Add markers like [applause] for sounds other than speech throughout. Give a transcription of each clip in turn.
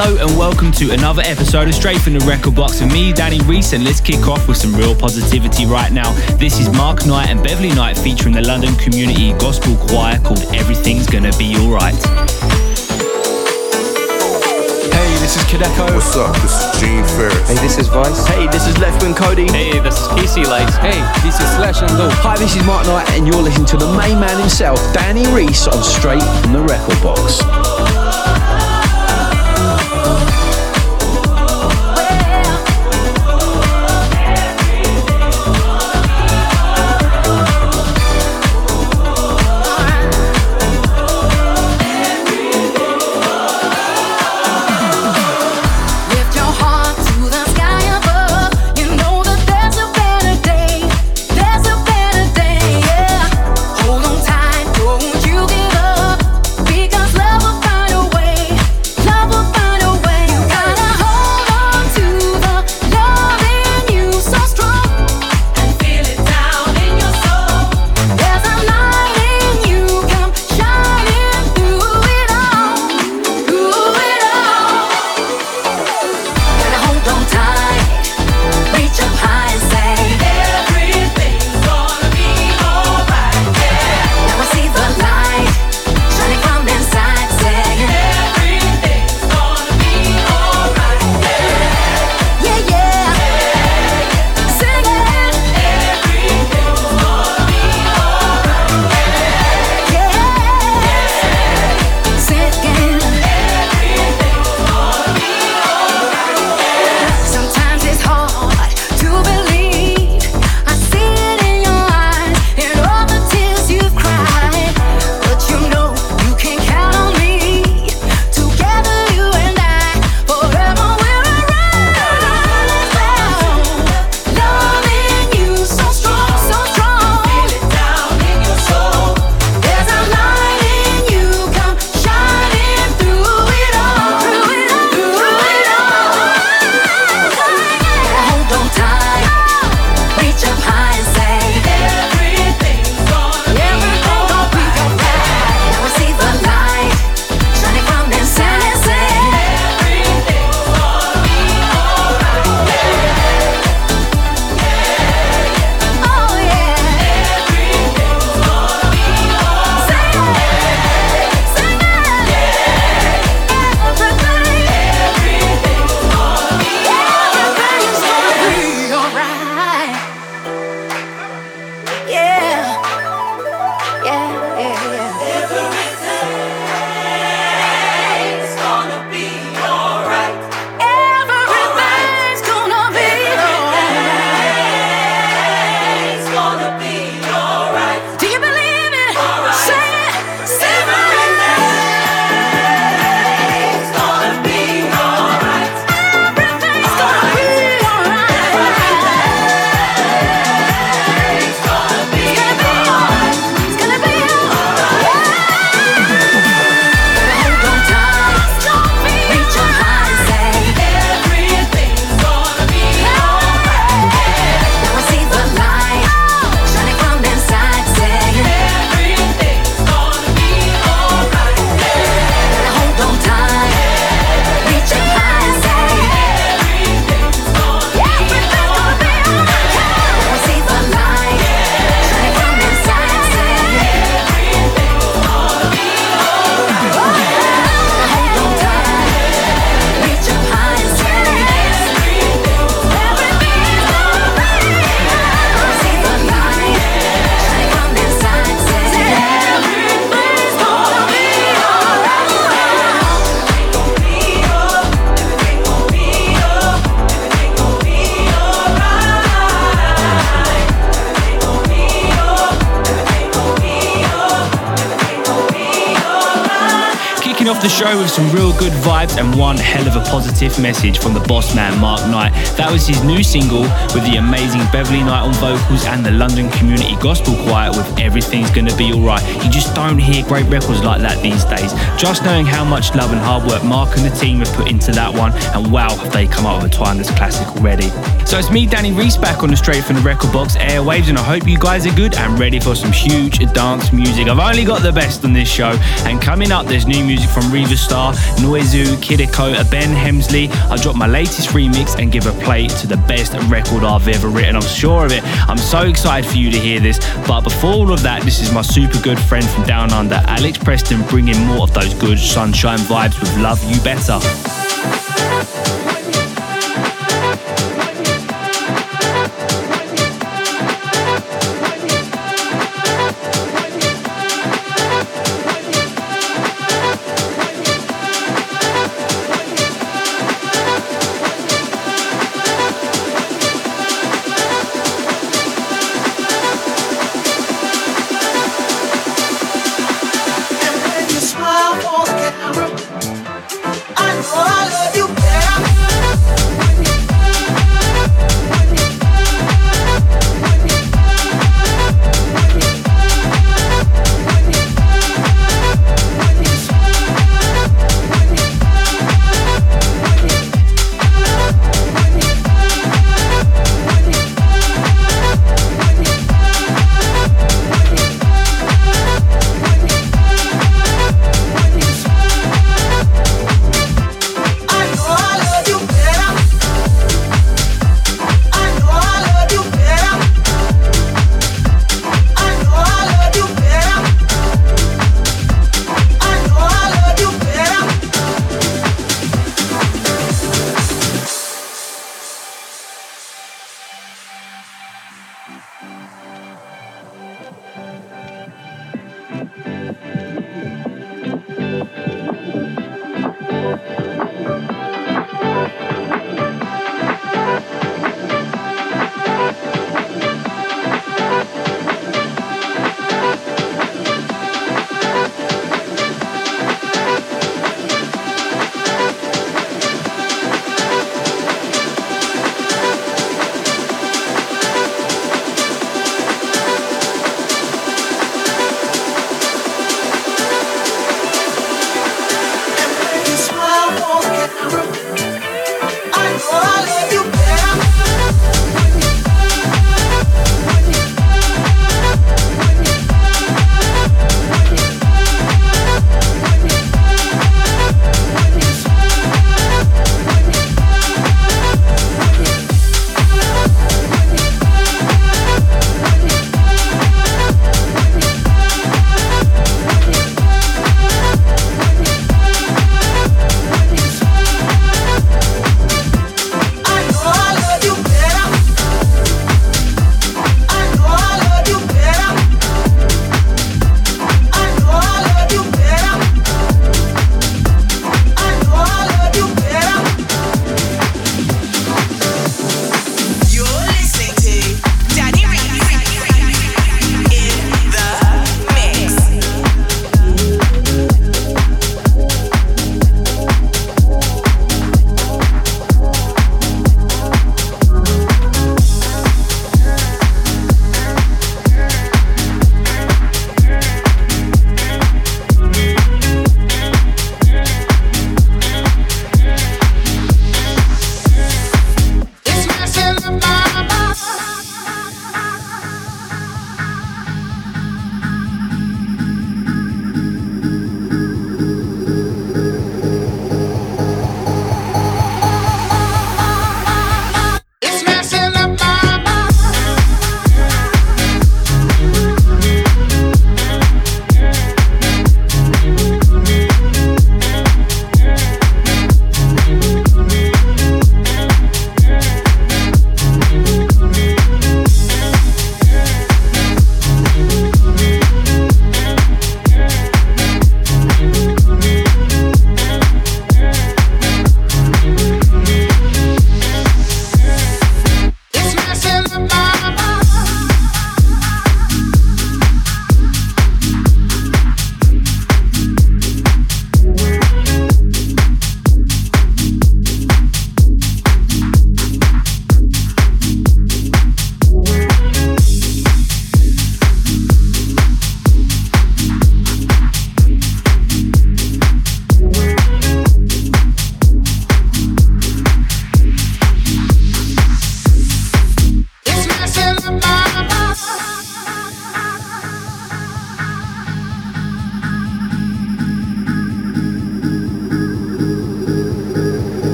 Hello and welcome to another episode of Straight from the Record Box with me, Danny Reese, and let's kick off with some real positivity right now. This is Mark Knight and Beverly Knight featuring the London Community Gospel Choir called Everything's Gonna Be Alright. Hey, this is Kideko. What's up? This is Gene Farris. Hey, this is Vice. Hey, this is Lefwin Cody. Hey, this is Casey Lights. Hey, this is Slash and Dope. Hi, this is Mark Knight, and you're listening to the main man himself, Danny Reese, on Straight from the Record Box. Good vibes and one hell of a positive message from the boss man Mark Knight. That was his new single with the amazing Beverly Knight on vocals and the London Community Gospel Choir with Everything's Gonna Be Alright. You just don't hear great records like that these days. Just knowing how much love and hard work Mark and the team have put into that one, and wow, have they come up with a timeless classic already. So it's me, Danny Reese, back on the Straight from the Record Box airwaves, and I hope you guys are good and ready for some huge dance music. I've only got the best on this show, and coming up, there's new music from Riva Starr, Noizu, Kideko, Ben Hemsley. I drop my latest remix and give a play to the best record I've ever written. I'm sure of it. I'm so excited for you to hear this. But before all of that, this is my super good friend from Down Under, Alex Preston, bringing more of those good sunshine vibes with Love You Better.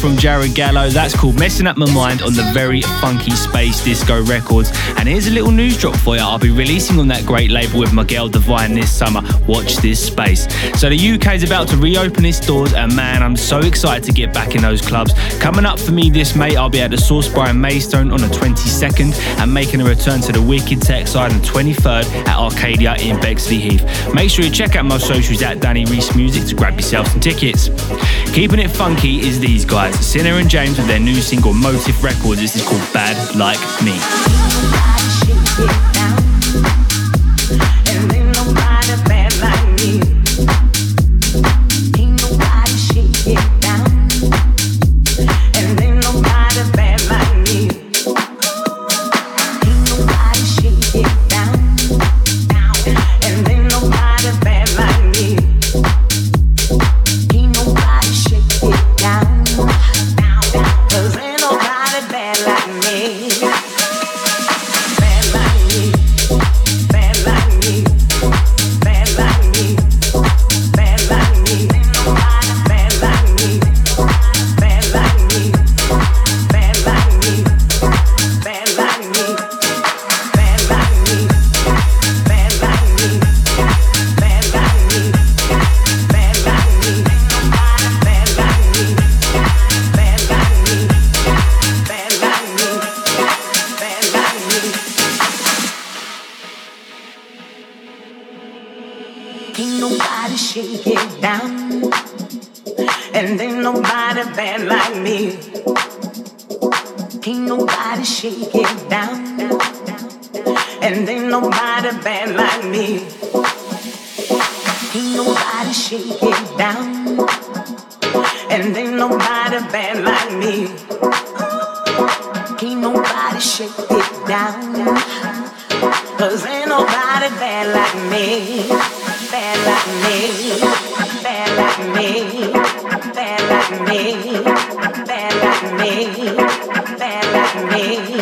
From Jared Gallo. That's called Messing Up My Mind on the very funky Space Disco Records. And here's a little news drop for you. I'll be releasing on that great label with Miguel Divine this summer. Watch this space. So the UK is about to reopen its doors, and man, I'm so excited to get back in those clubs. Coming up for me this May, I'll be at the Source Bar in Maidstone on the 22nd and making a return to the Wicked Tech side on the 23rd at Arcadia in Bexleyheath. Make sure you check out my socials at Danny Reese Music to grab yourself some tickets. Keeping it funky is these guys, back Sinner and James with their new single Motive Records. This is called Bad Like Me.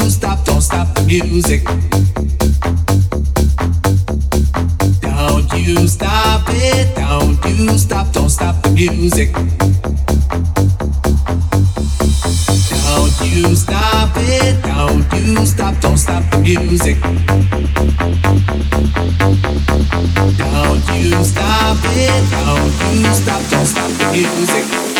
stop, don't stop the music. Don't you stop it, don't you stop, don't stop the music. Don't you stop it, don't you stop, don't stop the music. Don't you stop it, don't you stop, don't stop the music.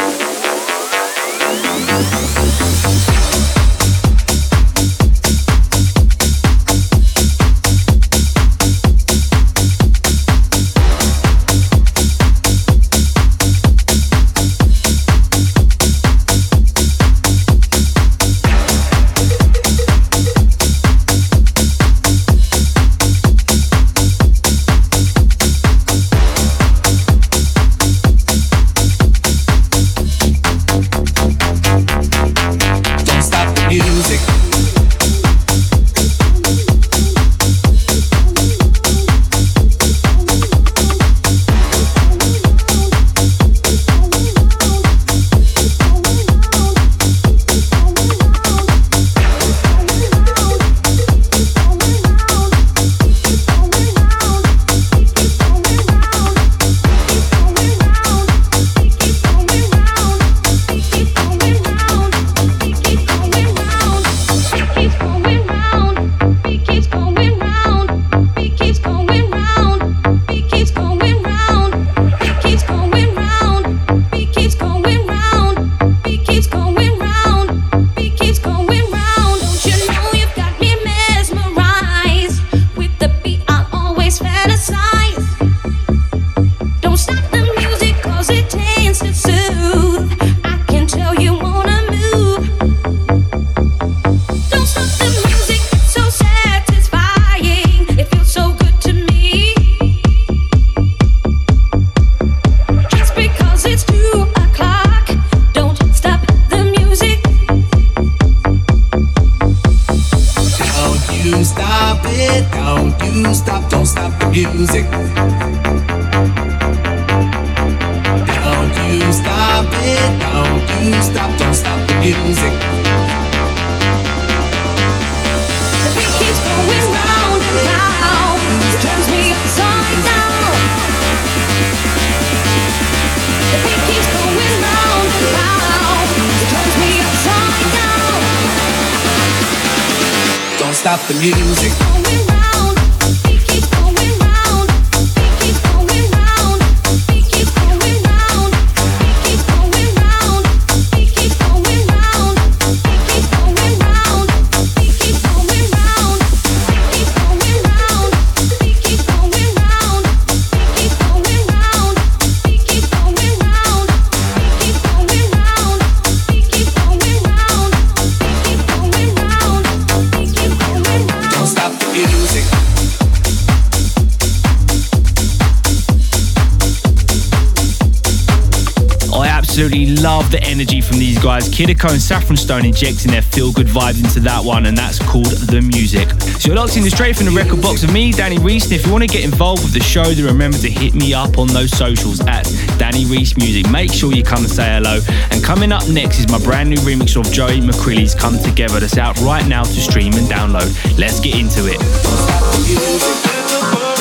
The energy from these guys. Kideko and Saffron Stone injecting their feel good vibes into that one, and that's called The Music. So you're locked in the straight from the record box of me, Danny Reese. And if you want to get involved with the show, then remember to hit me up on those socials at Danny Reese Music. Make sure you come and say hello. And coming up next is my brand new remix of Joey McCrilly's Come Together that's out right now to stream and download. Let's get into it.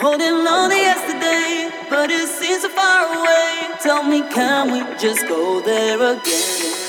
Holding on to yesterday, but it seems so far away. Tell me, can we just go there again?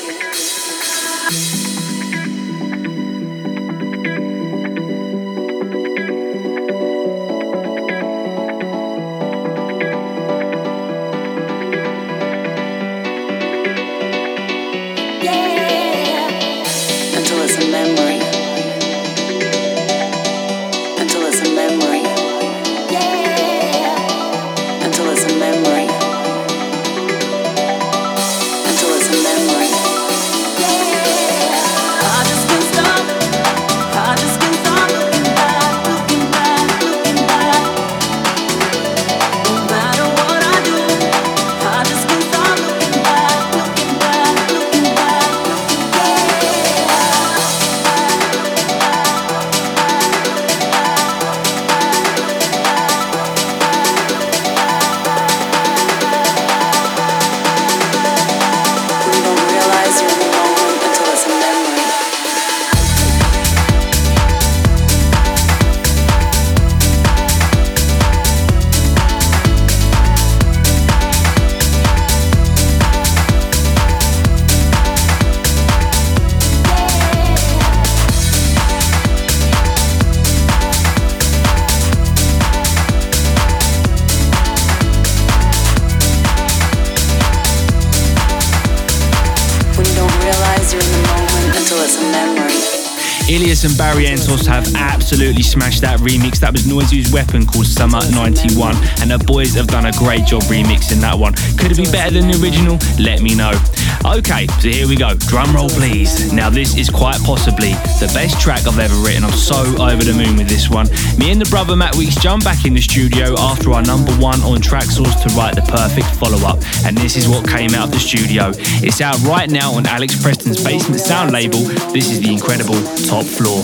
Ilias Barrientos have absolutely smashed that remix. That was Noizu's Weapon called Summer 91, and the boys have done a great job remixing that one. Could it be better than the original? Let me know. Okay, so here we go. Drum roll, please. Now, this is quite possibly the best track I've ever written. I'm so over the moon with this one. Me and the brother Matt Weeks jump back in the studio after our number one on Traxsource to write the perfect follow up, and this is what came out of the studio. It's out right now on Alex Preston's Basement Sound label. This is the incredible Top Floor.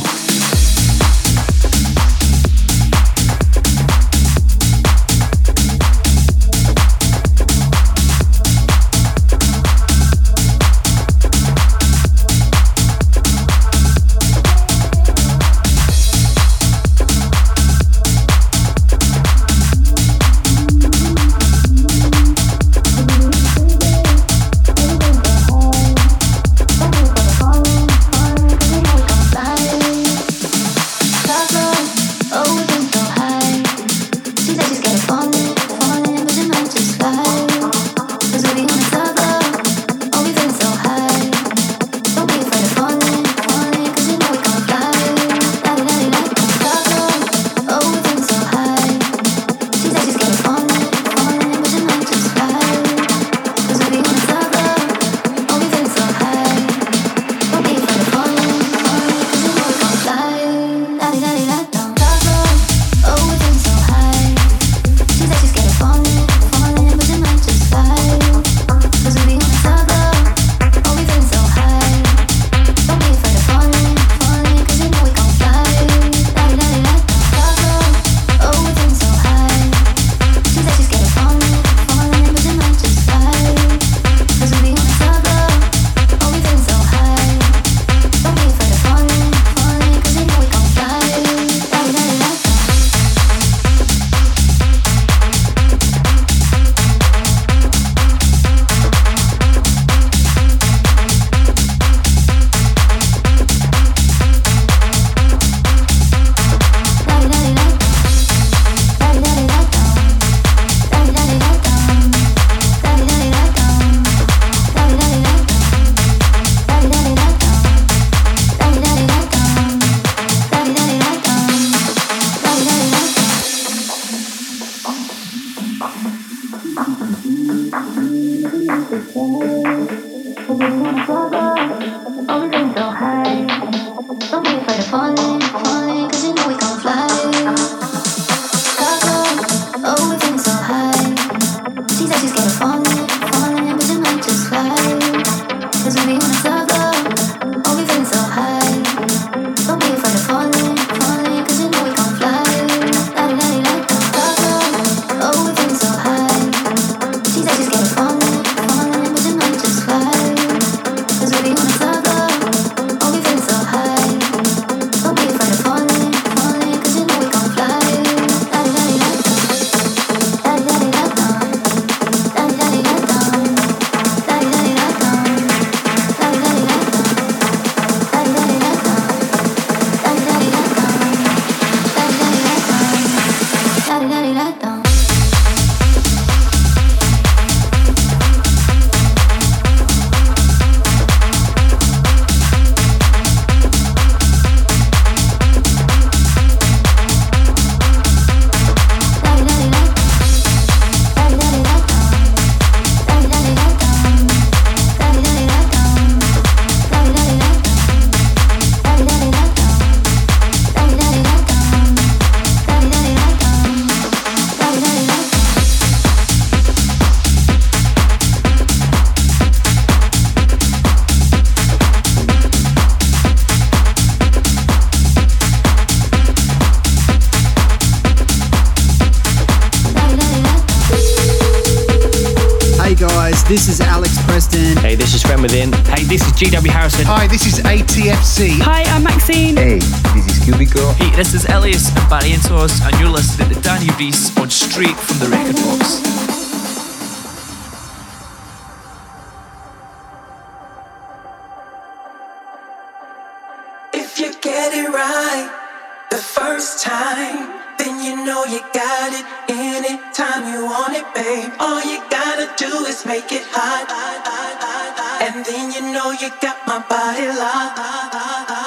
GW Harrison. Hi, this is ATFC. Hi, I'm Maxine. Hey, this is Cubico. Hey, this is Elias and Barrientos, and you're listening to Danny Reese on Straight from the Record Box. Do is make it hot. And then you know you got my body locked.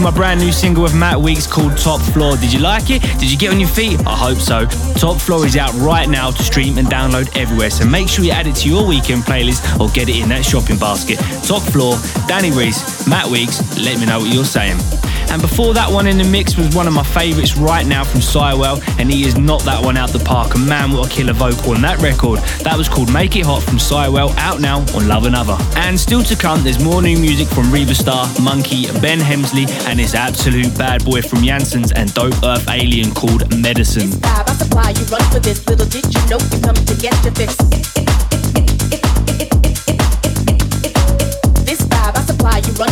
Of my brand new single with Matt Weeks called Top Floor? Did you like it? Did you get on your feet? I hope so. Top Floor is out right now to stream and download everywhere, so make sure you add it to your weekend playlist or get it in that shopping basket. Top Floor, Danny Reese, Matt Weeks, let me know what you're saying. And before that one in the mix was one of my favourites right now from Cywell, and he is not that one out the park. And man, what a killer vocal on that record. That was called Make It Hot from Cywell, out now on Love Another. And still to come, there's more new music from Riva Star, Monki, Ben Hemsley, and his absolute bad boy from Janssen's and Dope Earth Alien called Medicine. vibe I supply you run for this little did you know you come to get your fix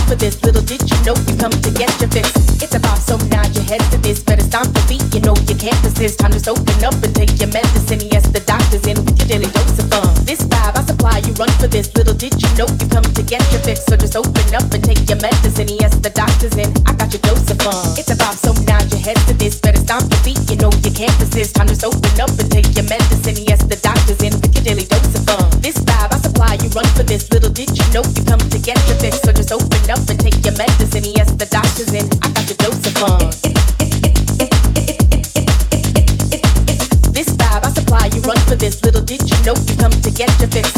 for this little did you know you come to get your fix? It's a about so nod your head to this. Better stomp your feet you know you can't resist. Time to open up and take your medicine. Yes the doctor's in with your daily dose of fun. This vibe I supply you run for this. Little did you know you come to get your fix. So just open up and take your medicine. Yes the doctor's in. I got your dose of fun. It's a about so nod your head to this. Better stomp your feet you know you can't resist. Time to open up and take your medicine. Yes the doctor's in with your daily dose of fun. This vibe I supply you run for this. Little did you know you come to get the doctor's in. I got your dose of fun. This vibe I supply you. Run for this. Little did you know you come to get your fix.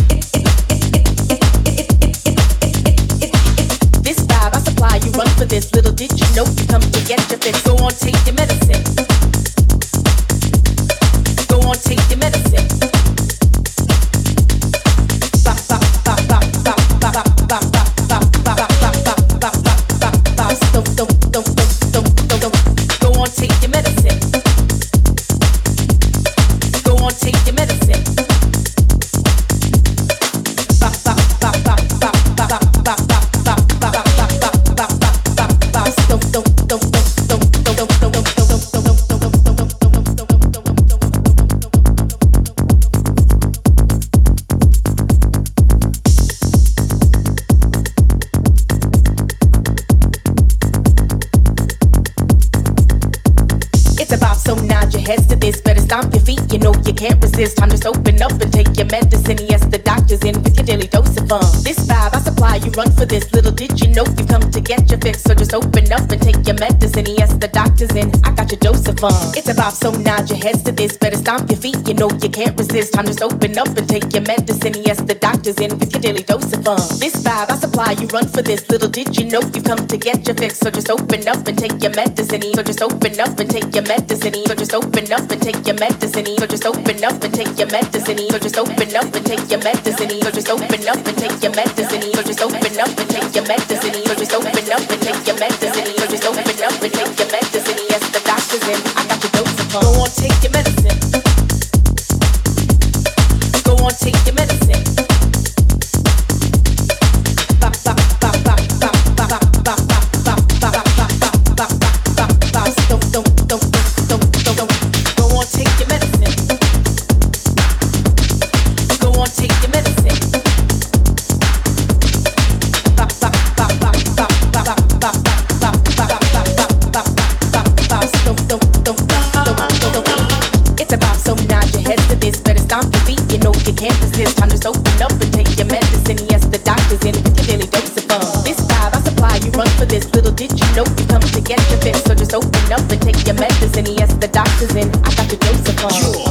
This vibe I supply you. Run for this. Little did you know you come to get your fix. Go on take your medicine step heads to this. Better stomp your feet, you know you can't resist. Time to open up and take your medicine. Yes, the doctor's in with your daily dose of fun. This vibe I supply, you run for this. Little did you know you come to get your fix. So just open up and take your medicine. Yes, the doctor's in. I got your dose of fun. It's a vibe, so nod your heads to this. Better stomp your feet, you know you can't resist. Time to open up and take your medicine. Yes, the doctor's in with your daily dose of fun. This vibe I supply, you run for this. Little did you know you come to get your fix. So just open up and take your medicine. So just open up and take your medicine. So just open up and take your medicine. So just open up and take your medicine. So just open up and take your medicine. So just open up and take your medicine. So just open up and take your medicine. So just open up and take your medicine. So just open up and take your medicine. Yes, the doctor's in. I got your dose of. Go on, take your medicine. Go on, take your medicine. Time open up and take your medicine. Yes, the doctor's in with your daily dose of fun. This vibe I supply, you run for this. Little did you know you come to get your fix. So just open up and take your medicine. Yes, the doctor's in. I got your dose of fun.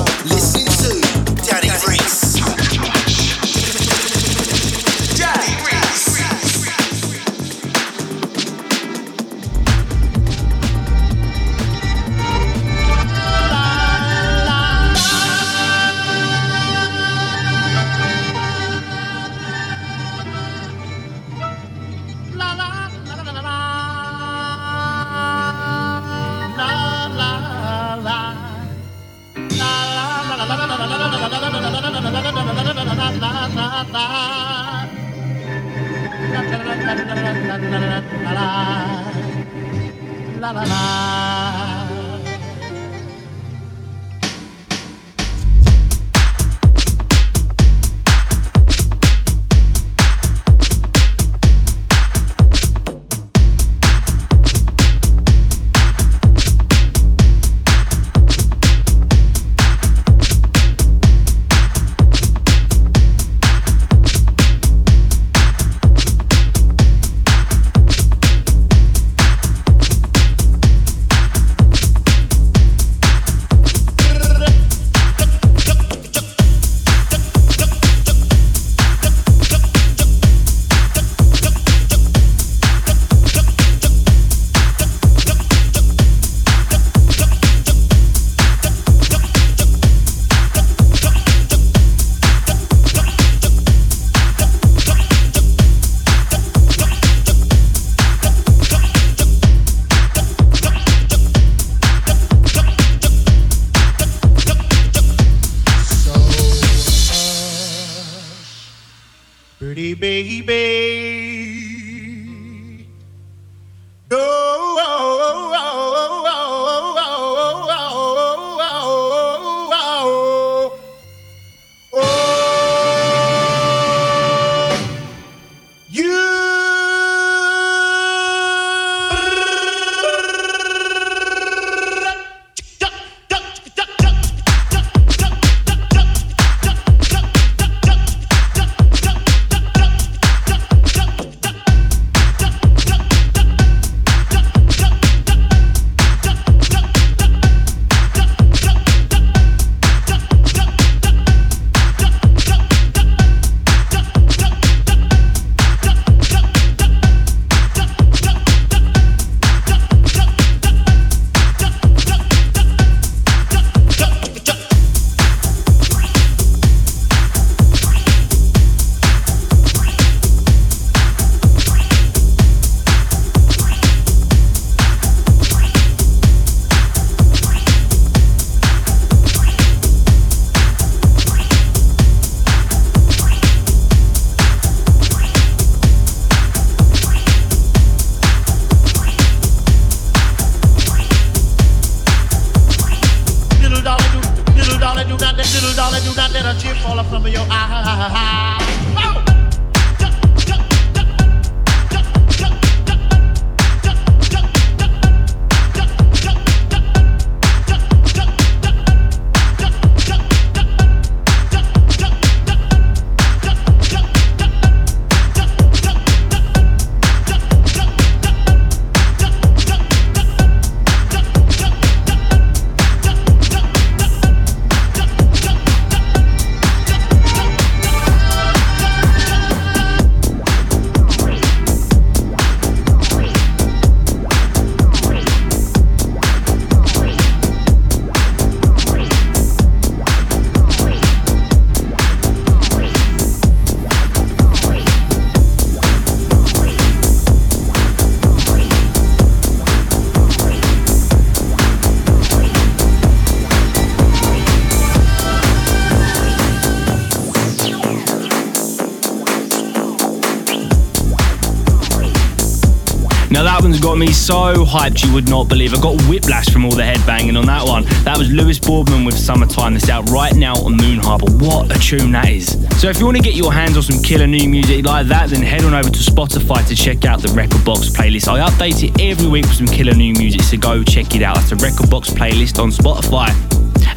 One's got me so hyped you would not believe. I got whiplash from all the headbanging on that one. That was Lewis Boardman with Summertime. That's out right now on Moon Harbour. What a tune that is. So if you want to get your hands on some killer new music like that, then head on over to Spotify to check out the Record Box playlist. I update it every week with some killer new music, so go check it out. That's the Record Box playlist on Spotify.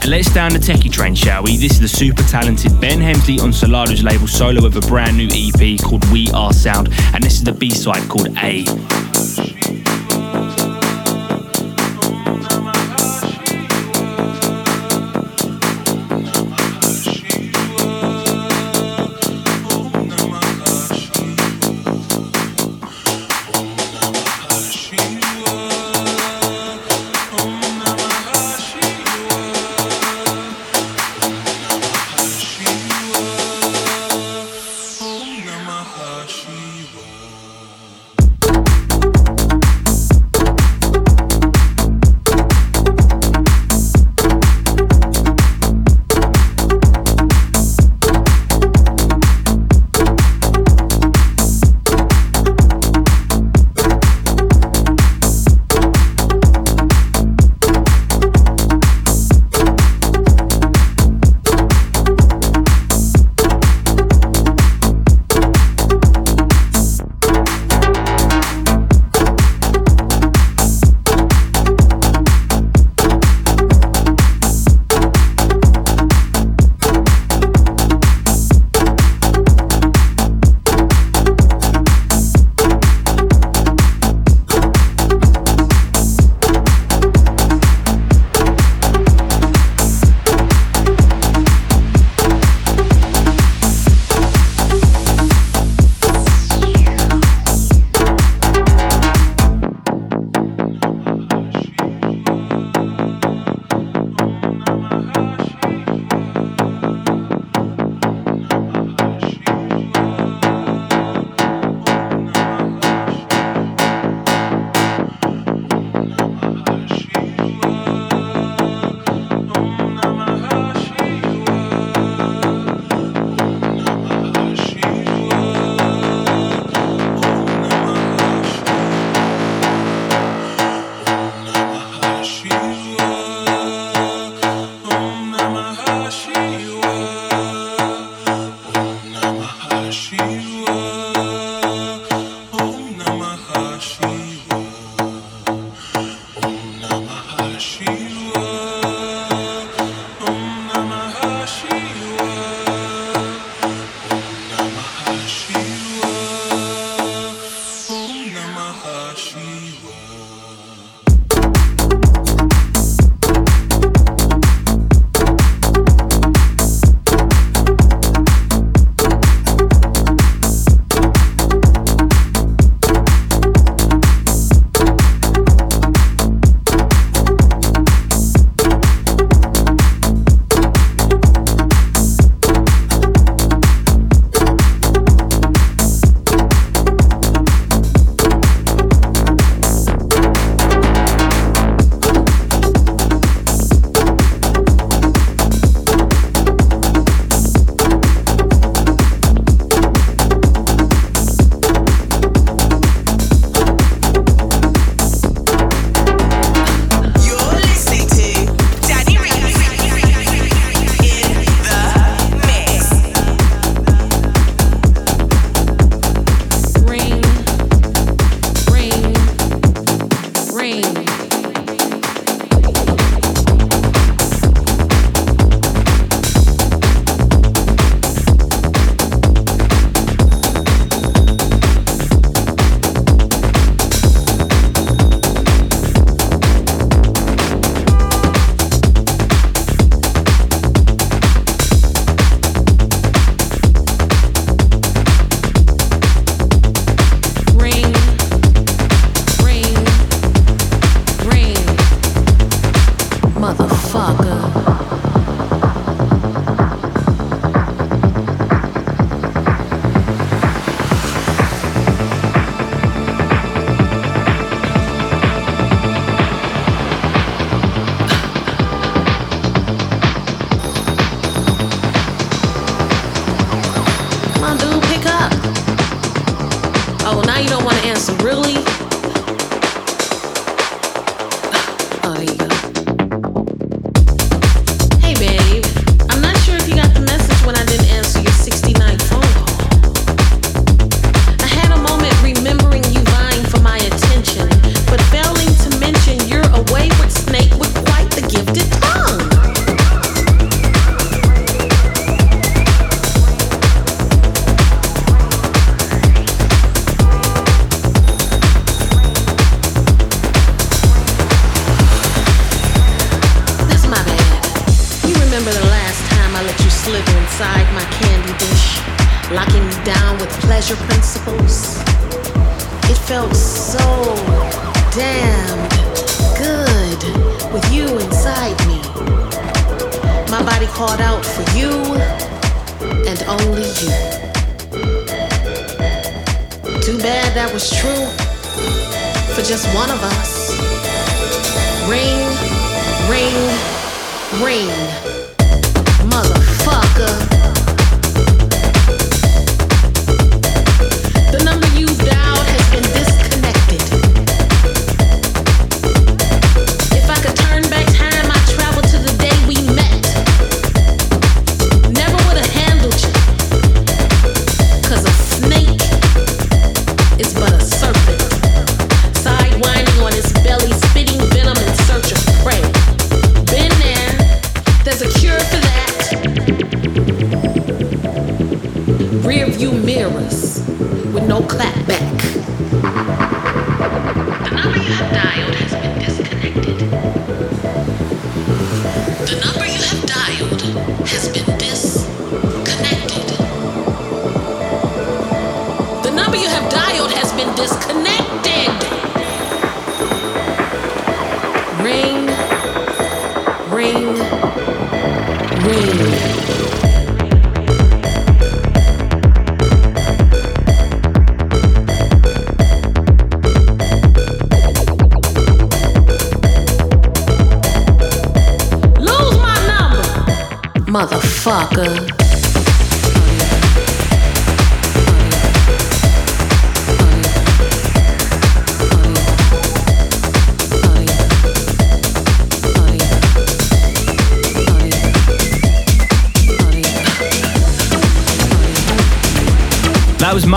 And let's down the techie train, shall we? This is the super talented Ben Hemsley on Solardo's label Sola with a brand new EP called We Are Sound, and this is the B side called A.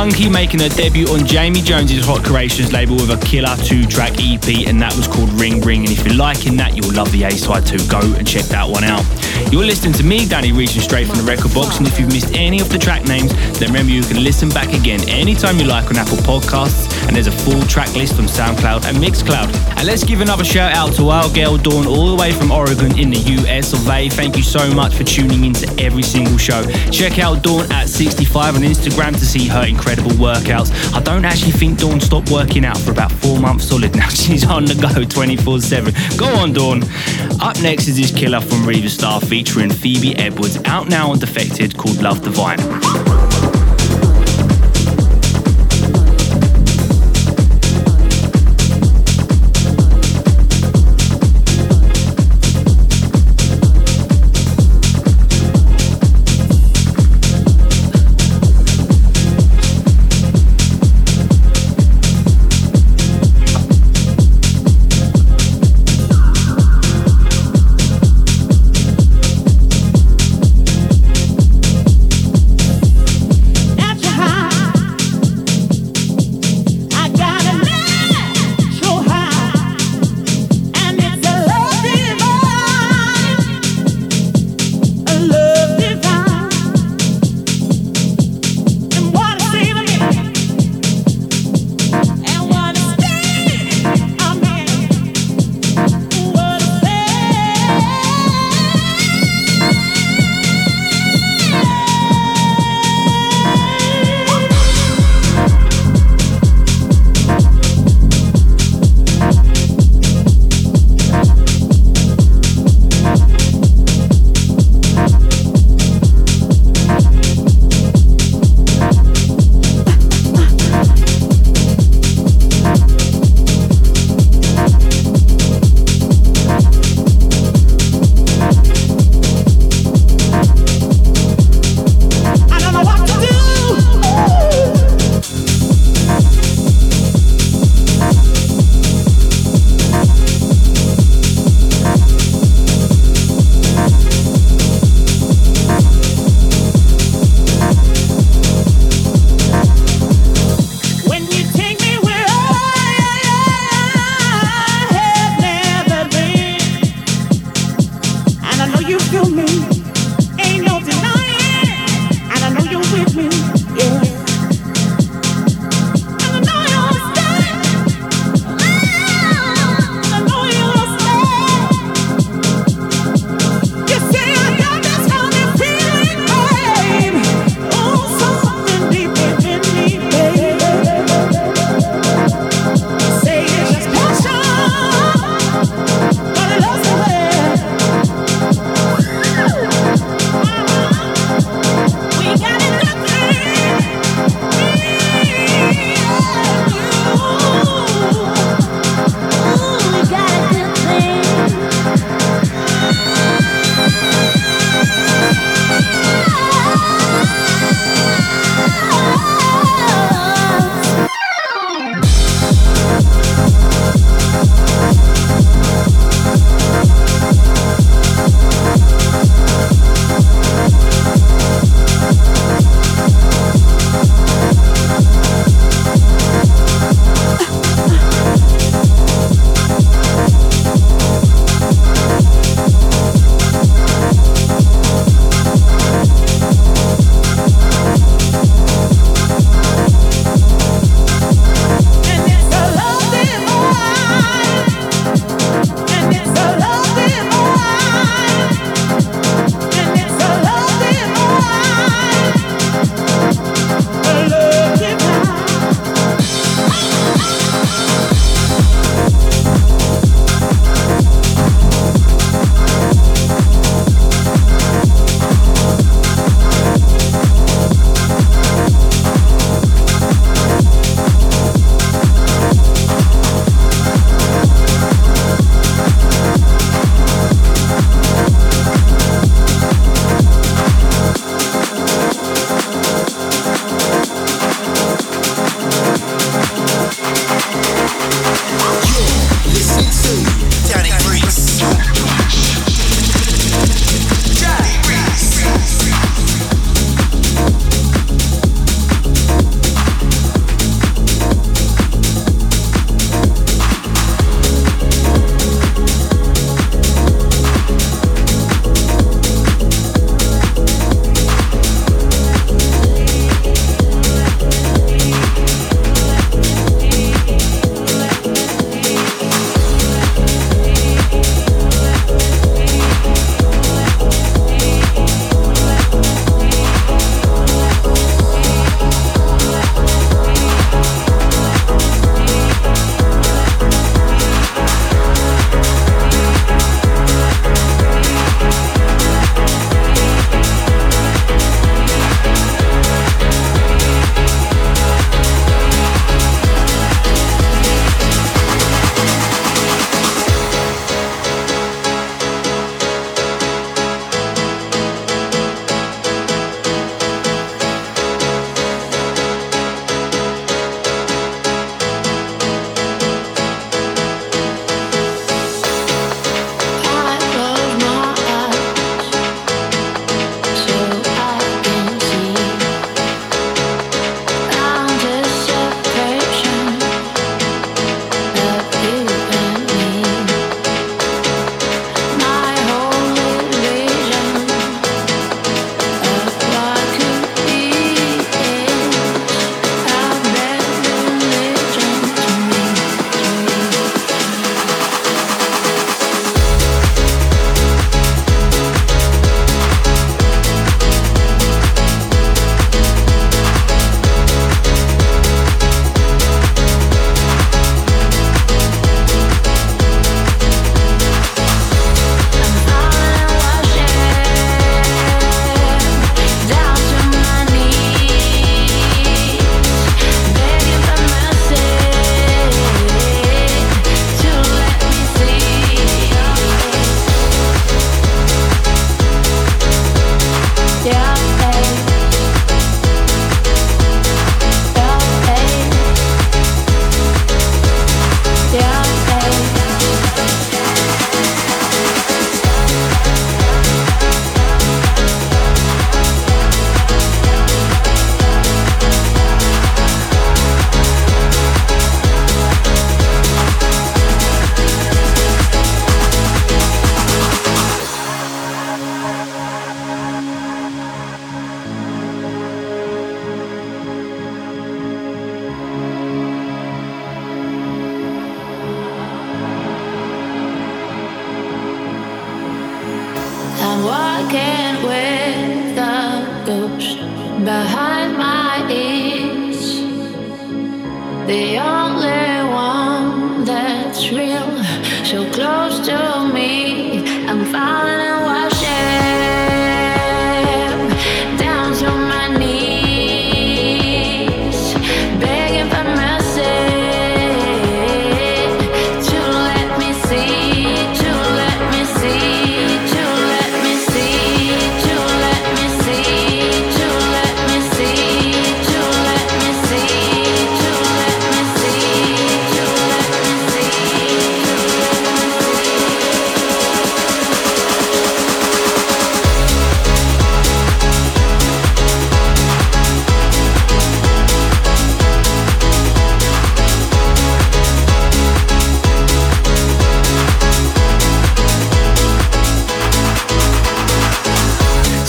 Monki making her debut on Jamie Jones's Hot Creations label with a killer two-track EP, and that was called Ring Ring. And if you're liking that, you'll love the A-side too. Go and check that one out. You're listening to me, Danny, reaching straight from the record box. And if you've missed any of the track names, then remember you can listen back again anytime you like on Apple Podcasts. And there's a full track list from SoundCloud and Mixcloud. And let's give another shout out to our girl Dawn, all the way from Oregon in the US of A. Thank you so much for tuning into every single show. Check out Dawn at 65 on Instagram to see her incredible workouts. I don't actually think Dawn stopped working out for about four months solid now. [laughs] She's on the go 24 7. Go on, Dawn. Up next is this killer from Riva Star featuring Phoebe Edwards, out now on Defected called Love Divine.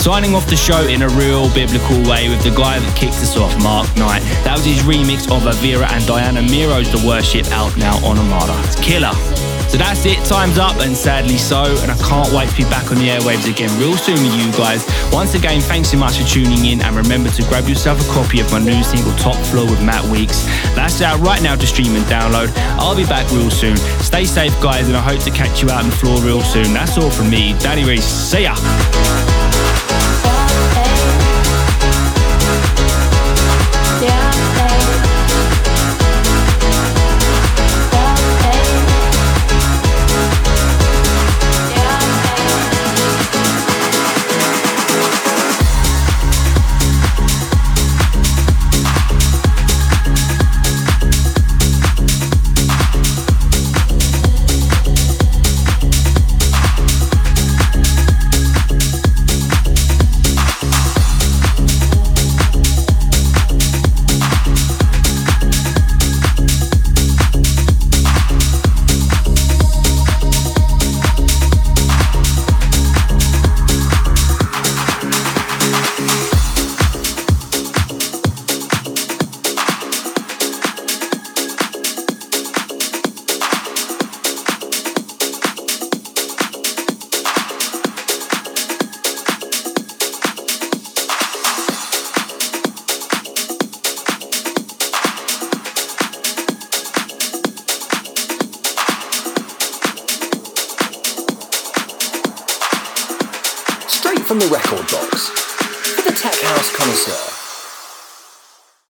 Signing off the show in a real biblical way with the guy that kicked us off, Mark Knight. That was his remix of Avira and Diana Miro's The Worship out now on Armada. It's killer. So that's it, time's up, and sadly so. And I can't wait to be back on the airwaves again real soon with you guys. Once again, thanks so much for tuning in, and remember to grab yourself a copy of my new single Top Floor with Matt Weeks. That's out right now to stream and download. I'll be back real soon. Stay safe, guys, and I hope to catch you out on the floor real soon. That's all from me, Danny Reese. See ya.